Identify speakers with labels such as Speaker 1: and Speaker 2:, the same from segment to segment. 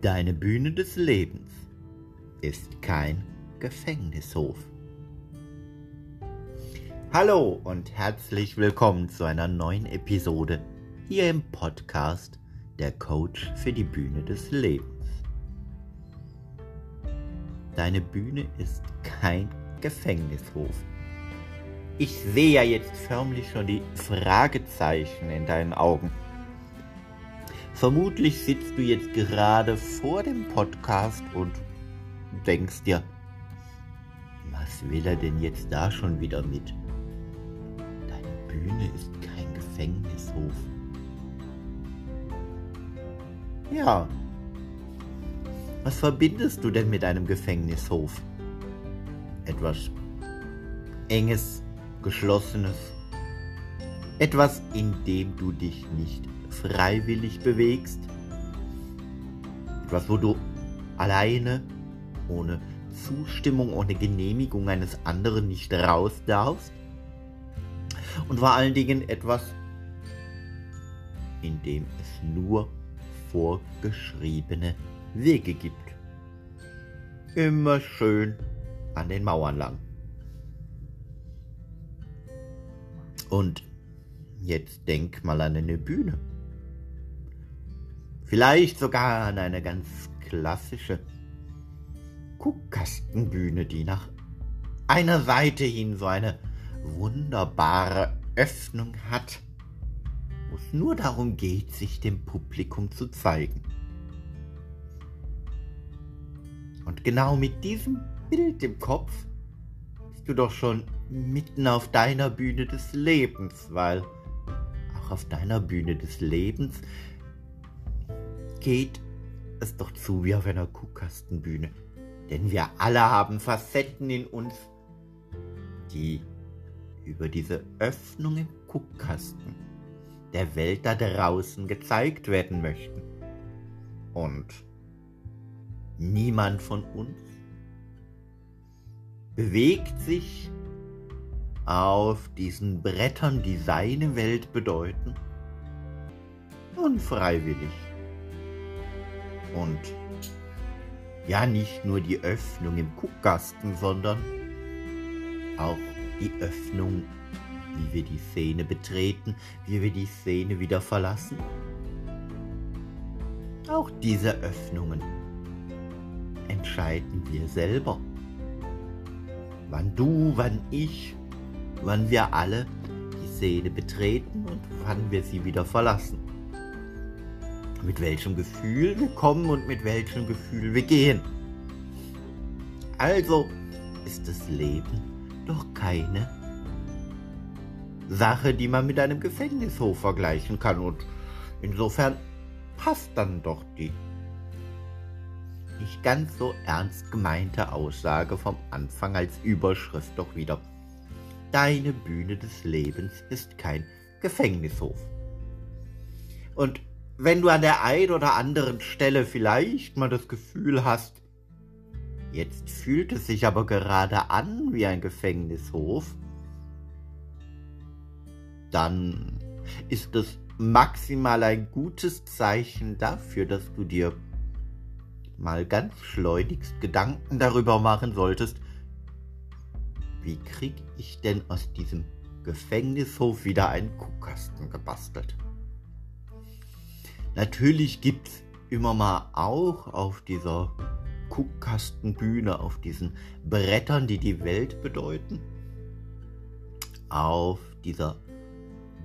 Speaker 1: Deine Bühne des Lebens ist kein Gefängnishof. Hallo und herzlich willkommen zu einer neuen Episode hier im Podcast Der Coach für die Bühne des Lebens. Deine Bühne ist kein Gefängnishof. Ich sehe ja jetzt förmlich schon die Fragezeichen in deinen Augen. Vermutlich sitzt du jetzt gerade vor dem Podcast und denkst dir, was will er denn jetzt da schon wieder mit? Deine Bühne ist kein Gefängnishof. Ja. Was verbindest du denn mit einem Gefängnishof? Etwas Enges, Geschlossenes. Etwas, in dem du dich nicht freiwillig bewegst. Etwas, wo du alleine, ohne Zustimmung, ohne Genehmigung eines anderen nicht raus darfst. Und vor allen Dingen etwas, in dem es nur vorgeschriebene Wege gibt. Immer schön an den Mauern lang. Und jetzt denk mal an eine Bühne. Vielleicht sogar an eine ganz klassische Guckkastenbühne, die nach einer Seite hin so eine wunderbare Öffnung hat, wo es nur darum geht, sich dem Publikum zu zeigen. Und genau mit diesem Bild im Kopf bist du doch schon mitten auf deiner Bühne des Lebens, weil auch auf deiner Bühne des Lebens geht es doch zu wie auf einer Kuhkastenbühne. Denn wir alle haben Facetten in uns, die über diese Öffnung im Kuckkasten der Welt da draußen gezeigt werden möchten. Und niemand von uns bewegt sich auf diesen Brettern, die seine Welt bedeuten, unfreiwillig. Und ja, nicht nur die Öffnung im Guckkasten, sondern auch die Öffnung, wie wir die Szene betreten, wie wir die Szene wieder verlassen. Auch diese Öffnungen entscheiden wir selber. Wann du, wann ich, wann wir alle die Szene betreten und wann wir sie wieder verlassen mit welchem Gefühl wir kommen und mit welchem Gefühl wir gehen. Also ist das Leben doch keine Sache, die man mit einem Gefängnishof vergleichen kann und insofern passt dann doch die nicht ganz so ernst gemeinte Aussage vom Anfang als Überschrift doch wieder. Deine Bühne des Lebens ist kein Gefängnishof. Und wenn du an der einen oder anderen Stelle vielleicht mal das Gefühl hast, jetzt fühlt es sich aber gerade an wie ein Gefängnishof, dann ist es maximal ein gutes Zeichen dafür, dass du dir mal ganz schleunigst Gedanken darüber machen solltest, wie krieg ich denn aus diesem Gefängnishof wieder einen Kuhkasten gebastelt? Natürlich gibt es immer mal auch auf dieser Guckkastenbühne, auf diesen Brettern, die die Welt bedeuten, auf dieser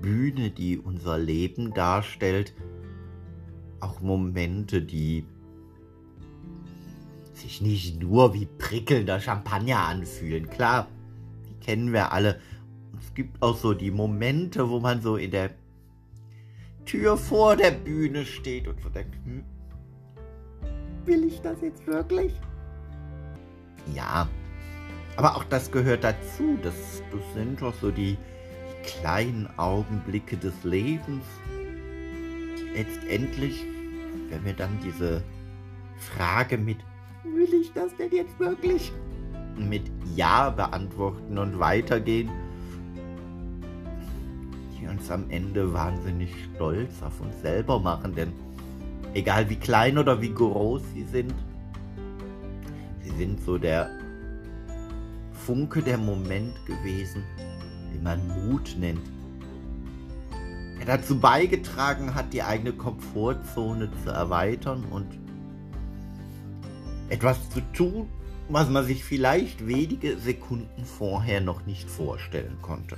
Speaker 1: Bühne, die unser Leben darstellt, auch Momente, die sich nicht nur wie prickelnder Champagner anfühlen. Klar, die kennen wir alle. es gibt auch so die Momente, wo man so in der Tür vor der Bühne steht und so denkt, hm, will ich das jetzt wirklich? Ja, aber auch das gehört dazu. Das, das sind doch so die, die kleinen Augenblicke des Lebens. Letztendlich, wenn wir dann diese Frage mit, will ich das denn jetzt wirklich? Mit Ja beantworten und weitergehen, die uns am Ende wahnsinnig stolz auf uns selber machen, denn Egal wie klein oder wie groß sie sind. Sie sind so der Funke, der Moment gewesen, den man Mut nennt. Der dazu beigetragen hat, die eigene Komfortzone zu erweitern und etwas zu tun, was man sich vielleicht wenige Sekunden vorher noch nicht vorstellen konnte.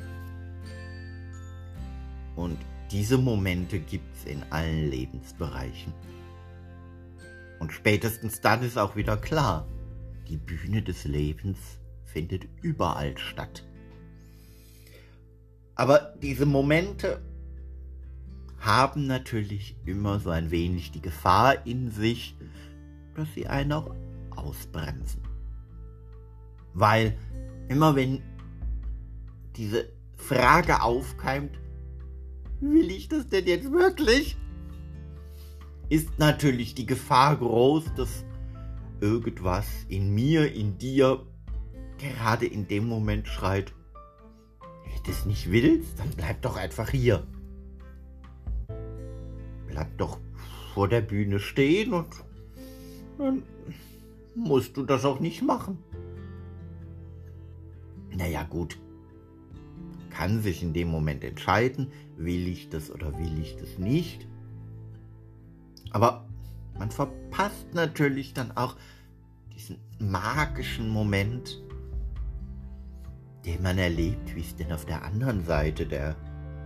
Speaker 1: Und diese Momente gibt es in allen Lebensbereichen. Und spätestens dann ist auch wieder klar, die Bühne des Lebens findet überall statt. Aber diese Momente haben natürlich immer so ein wenig die Gefahr in sich, dass sie einen auch ausbremsen. Weil immer wenn diese Frage aufkeimt, will ich das denn jetzt wirklich? Ist natürlich die Gefahr groß, dass irgendwas in mir, in dir, gerade in dem Moment schreit, wenn du es nicht willst, dann bleib doch einfach hier. Bleib doch vor der Bühne stehen und dann musst du das auch nicht machen. Naja gut, kann sich in dem Moment entscheiden, will ich das oder will ich das nicht. Aber man verpasst natürlich dann auch diesen magischen Moment, den man erlebt, wie es denn auf der anderen Seite der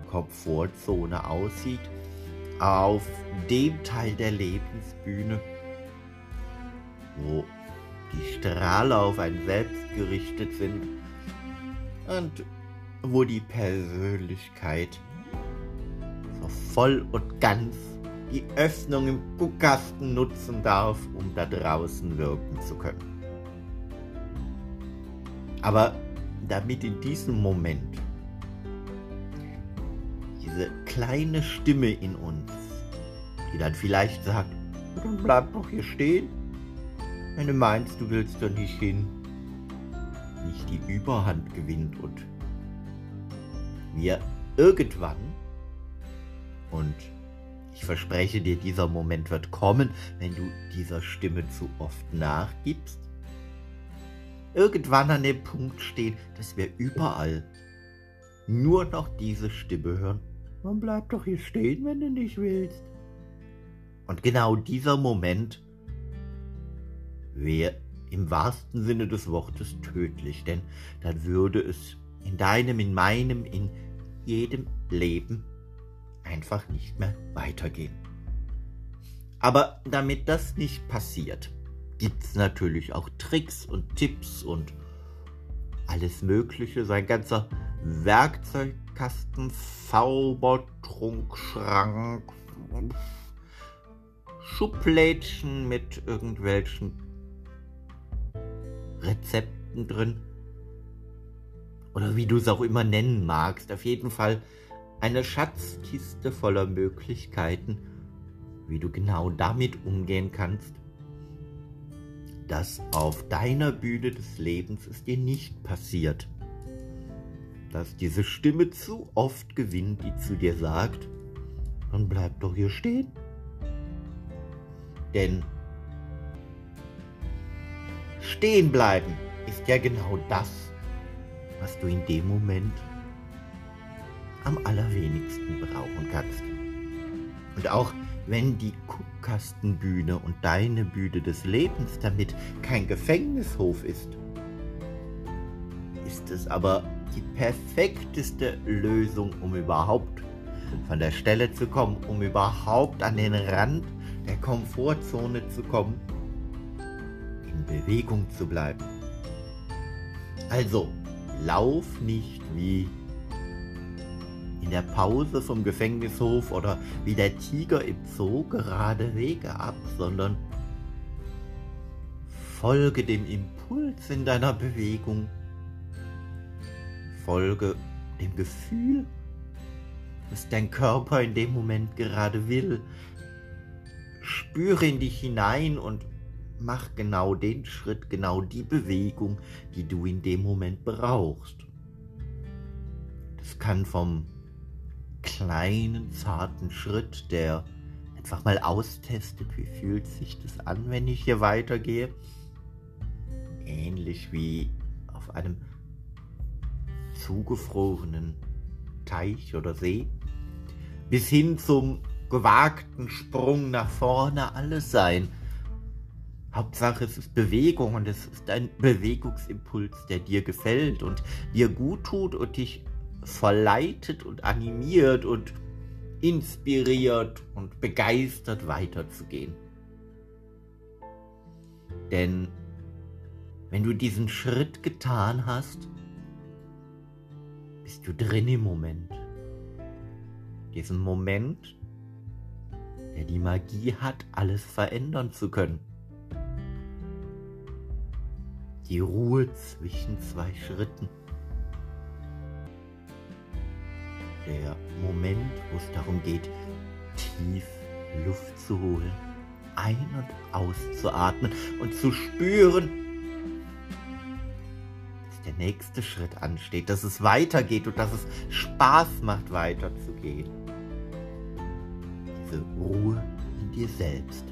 Speaker 1: Komfortzone aussieht, auf dem Teil der Lebensbühne, wo die Strahler auf einen selbst gerichtet sind und wo die Persönlichkeit so voll und ganz die Öffnung im Guckkasten nutzen darf, um da draußen wirken zu können. Aber damit in diesem Moment diese kleine Stimme in uns, die dann vielleicht sagt, dann bleib doch hier stehen, wenn du meinst, du willst doch nicht hin, nicht die Überhand gewinnt und wir irgendwann, und ich verspreche dir, dieser Moment wird kommen, wenn du dieser Stimme zu oft nachgibst, irgendwann an dem Punkt stehen, dass wir überall nur noch diese Stimme hören. Man bleibt doch hier stehen, wenn du nicht willst. Und genau dieser Moment wäre im wahrsten Sinne des Wortes tödlich, denn dann würde es in deinem, in meinem, in jedem Leben einfach nicht mehr weitergehen. Aber damit das nicht passiert, gibt es natürlich auch Tricks und Tipps und alles Mögliche, sein ganzer Werkzeugkasten, Zaubertrunkschrank, Schublädchen mit irgendwelchen Rezepten drin. Oder wie du es auch immer nennen magst. Auf jeden Fall eine Schatzkiste voller Möglichkeiten, wie du genau damit umgehen kannst, dass auf deiner Bühne des Lebens es dir nicht passiert. Dass diese Stimme zu oft gewinnt, die zu dir sagt, dann bleib doch hier stehen. Denn stehen bleiben ist ja genau das, was du in dem Moment am allerwenigsten brauchen kannst. Und auch wenn die Guckkastenbühne und deine Bühne des Lebens damit kein Gefängnishof ist, ist es aber die perfekteste Lösung, um überhaupt von der Stelle zu kommen, um überhaupt an den Rand der Komfortzone zu kommen, in Bewegung zu bleiben. Also, lauf nicht wie in der Pause vom Gefängnishof oder wie der Tiger im Zoo gerade Wege ab, sondern folge dem Impuls in deiner Bewegung, folge dem Gefühl, was dein Körper in dem Moment gerade will. Spüre in dich hinein und mach genau den Schritt, genau die Bewegung, die du in dem Moment brauchst. Das kann vom kleinen, zarten Schritt, der ein einfach mal austestet, wie fühlt sich das an, wenn ich hier weitergehe. Ähnlich wie auf einem zugefrorenen Teich oder See. Bis hin zum gewagten Sprung nach vorne alles sein. Hauptsache es ist Bewegung und es ist ein Bewegungsimpuls, der dir gefällt und dir gut tut und dich verleitet und animiert und inspiriert und begeistert weiterzugehen. Denn wenn du diesen Schritt getan hast, bist du drin im Moment. Diesen Moment, der die Magie hat, alles verändern zu können. Die Ruhe zwischen zwei Schritten. der Moment, wo es darum geht, tief Luft zu holen, ein- und auszuatmen und zu spüren, dass der nächste Schritt ansteht, dass es weitergeht und dass es Spaß macht, weiterzugehen. Diese Ruhe in dir selbst.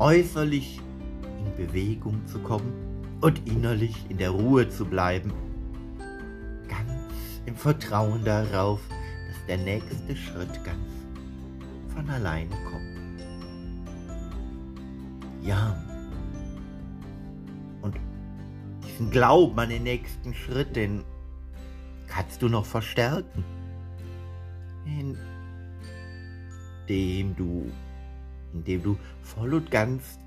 Speaker 1: Äußerlich in Bewegung zu kommen und innerlich in der Ruhe zu bleiben im Vertrauen darauf, dass der nächste Schritt ganz von alleine kommt. Ja. Und diesen Glauben an den nächsten Schritt, den kannst du noch verstärken. Indem du, indem du voll und ganz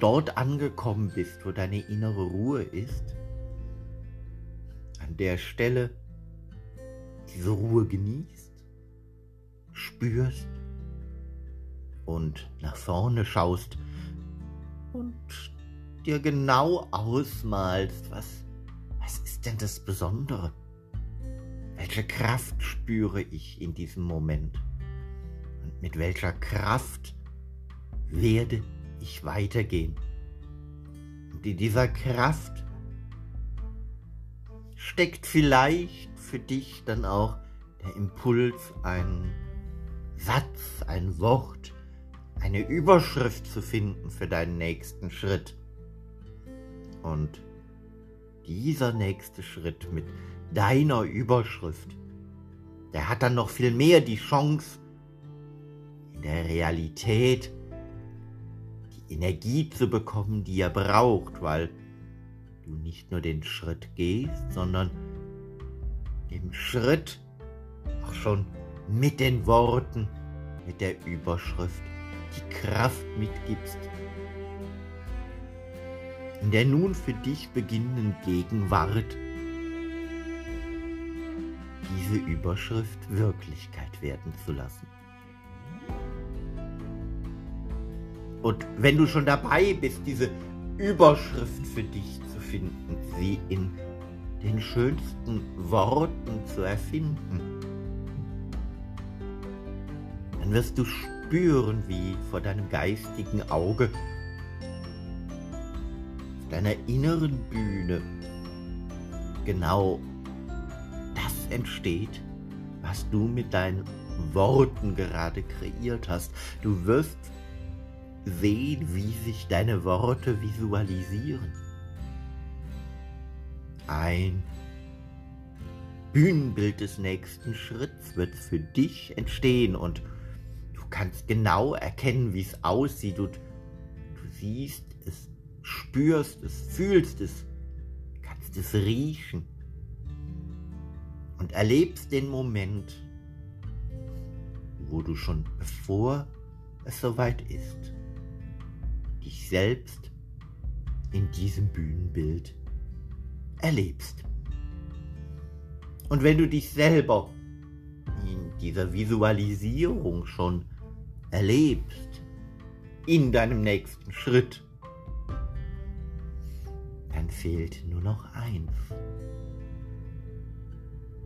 Speaker 1: dort angekommen bist, wo deine innere Ruhe ist. An der Stelle, diese Ruhe genießt, spürst und nach vorne schaust und dir genau ausmalst, was, was ist denn das Besondere? Welche Kraft spüre ich in diesem Moment? Und mit welcher Kraft werde ich weitergehen? Und in dieser Kraft steckt vielleicht für dich dann auch der Impuls, einen Satz, ein Wort, eine Überschrift zu finden für deinen nächsten Schritt. Und dieser nächste Schritt mit deiner Überschrift, der hat dann noch viel mehr die Chance, in der Realität Energie zu bekommen, die er braucht, weil du nicht nur den Schritt gehst, sondern dem Schritt auch schon mit den Worten, mit der Überschrift die Kraft mitgibst, in der nun für dich beginnenden Gegenwart diese Überschrift Wirklichkeit werden zu lassen. Und wenn du schon dabei bist, diese Überschrift für dich zu finden, sie in den schönsten Worten zu erfinden, dann wirst du spüren, wie vor deinem geistigen Auge, deiner inneren Bühne, genau das entsteht, was du mit deinen Worten gerade kreiert hast. Du wirst sehen, wie sich deine Worte visualisieren ein Bühnenbild des nächsten Schritts wird für dich entstehen und du kannst genau erkennen, wie es aussieht. Du, du siehst es, spürst es, fühlst es, kannst es riechen und erlebst den Moment, wo du schon bevor es soweit ist, dich selbst in diesem Bühnenbild erlebst. Und wenn du dich selber in dieser Visualisierung schon erlebst, in deinem nächsten Schritt, dann fehlt nur noch eins.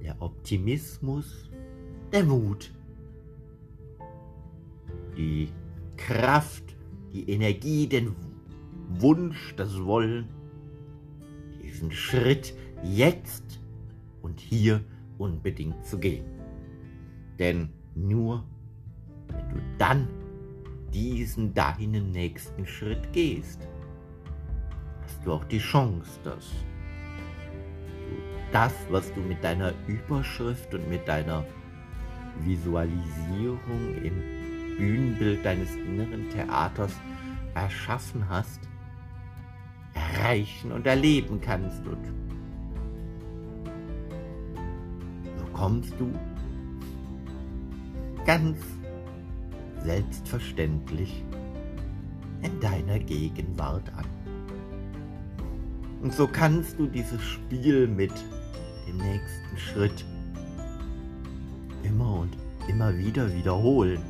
Speaker 1: Der Optimismus, der Mut, die Kraft, die Energie, den Wunsch, das Wollen, diesen Schritt jetzt und hier unbedingt zu gehen. Denn nur wenn du dann diesen deinen nächsten Schritt gehst, hast du auch die Chance, dass du das, was du mit deiner Überschrift und mit deiner Visualisierung im Bühnenbild deines inneren Theaters erschaffen hast, erreichen und erleben kannst. Und so kommst du ganz selbstverständlich in deiner Gegenwart an. Und so kannst du dieses Spiel mit dem nächsten Schritt immer und immer wieder wiederholen.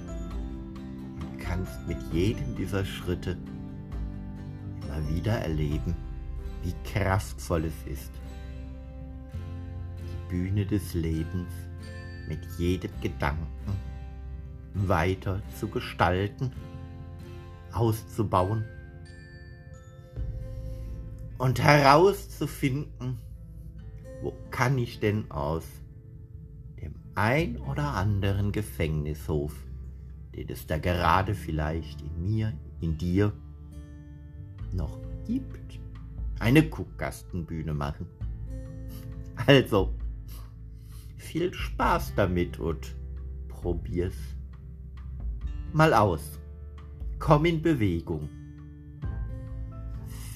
Speaker 1: Kannst mit jedem dieser Schritte immer wieder erleben, wie kraftvoll es ist, die Bühne des Lebens mit jedem Gedanken weiter zu gestalten, auszubauen und herauszufinden, wo kann ich denn aus dem ein oder anderen Gefängnishof, den es da gerade vielleicht in mir, in dir noch gibt, eine Kuckgastenbühne machen. Also, viel Spaß damit und probier's mal aus. Komm in Bewegung.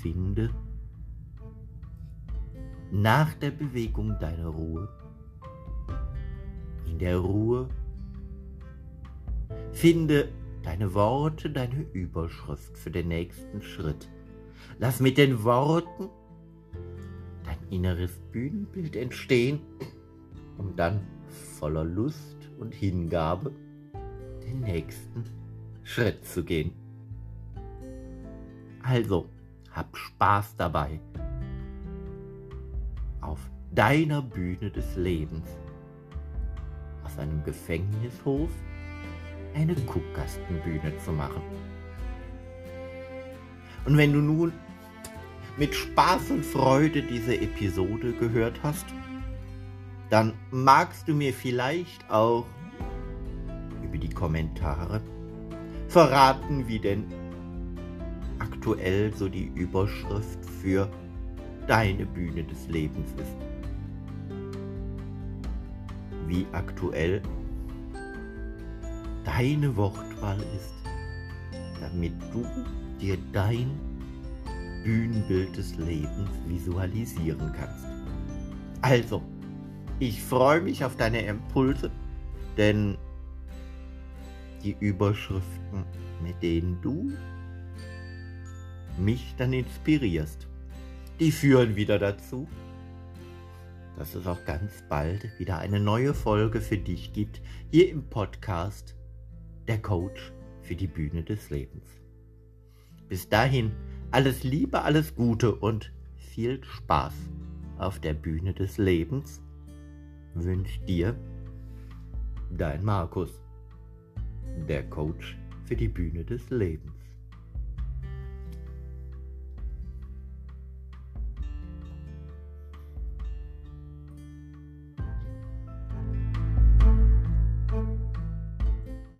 Speaker 1: Finde nach der Bewegung deine Ruhe. In der Ruhe finde deine Worte, deine Überschrift für den nächsten Schritt. Lass mit den Worten dein inneres Bühnenbild entstehen, um dann voller Lust und Hingabe den nächsten Schritt zu gehen. Also, hab Spaß dabei. Auf deiner Bühne des Lebens. Aus einem Gefängnishof eine Kuckgastenbühne zu machen. Und wenn du nun mit Spaß und Freude diese Episode gehört hast, dann magst du mir vielleicht auch über die Kommentare verraten, wie denn aktuell so die Überschrift für deine Bühne des Lebens ist. Wie aktuell deine Wortwahl ist, damit du dir dein Bühnenbild des Lebens visualisieren kannst. Also, ich freue mich auf deine Impulse, denn die Überschriften, mit denen du mich dann inspirierst, die führen wieder dazu, dass es auch ganz bald wieder eine neue Folge für dich gibt, hier im Podcast Der Coach für die Bühne des Lebens. Bis dahin alles Liebe, alles Gute und viel Spaß auf der Bühne des Lebens wünscht dir dein Markus, der Coach für die Bühne des Lebens.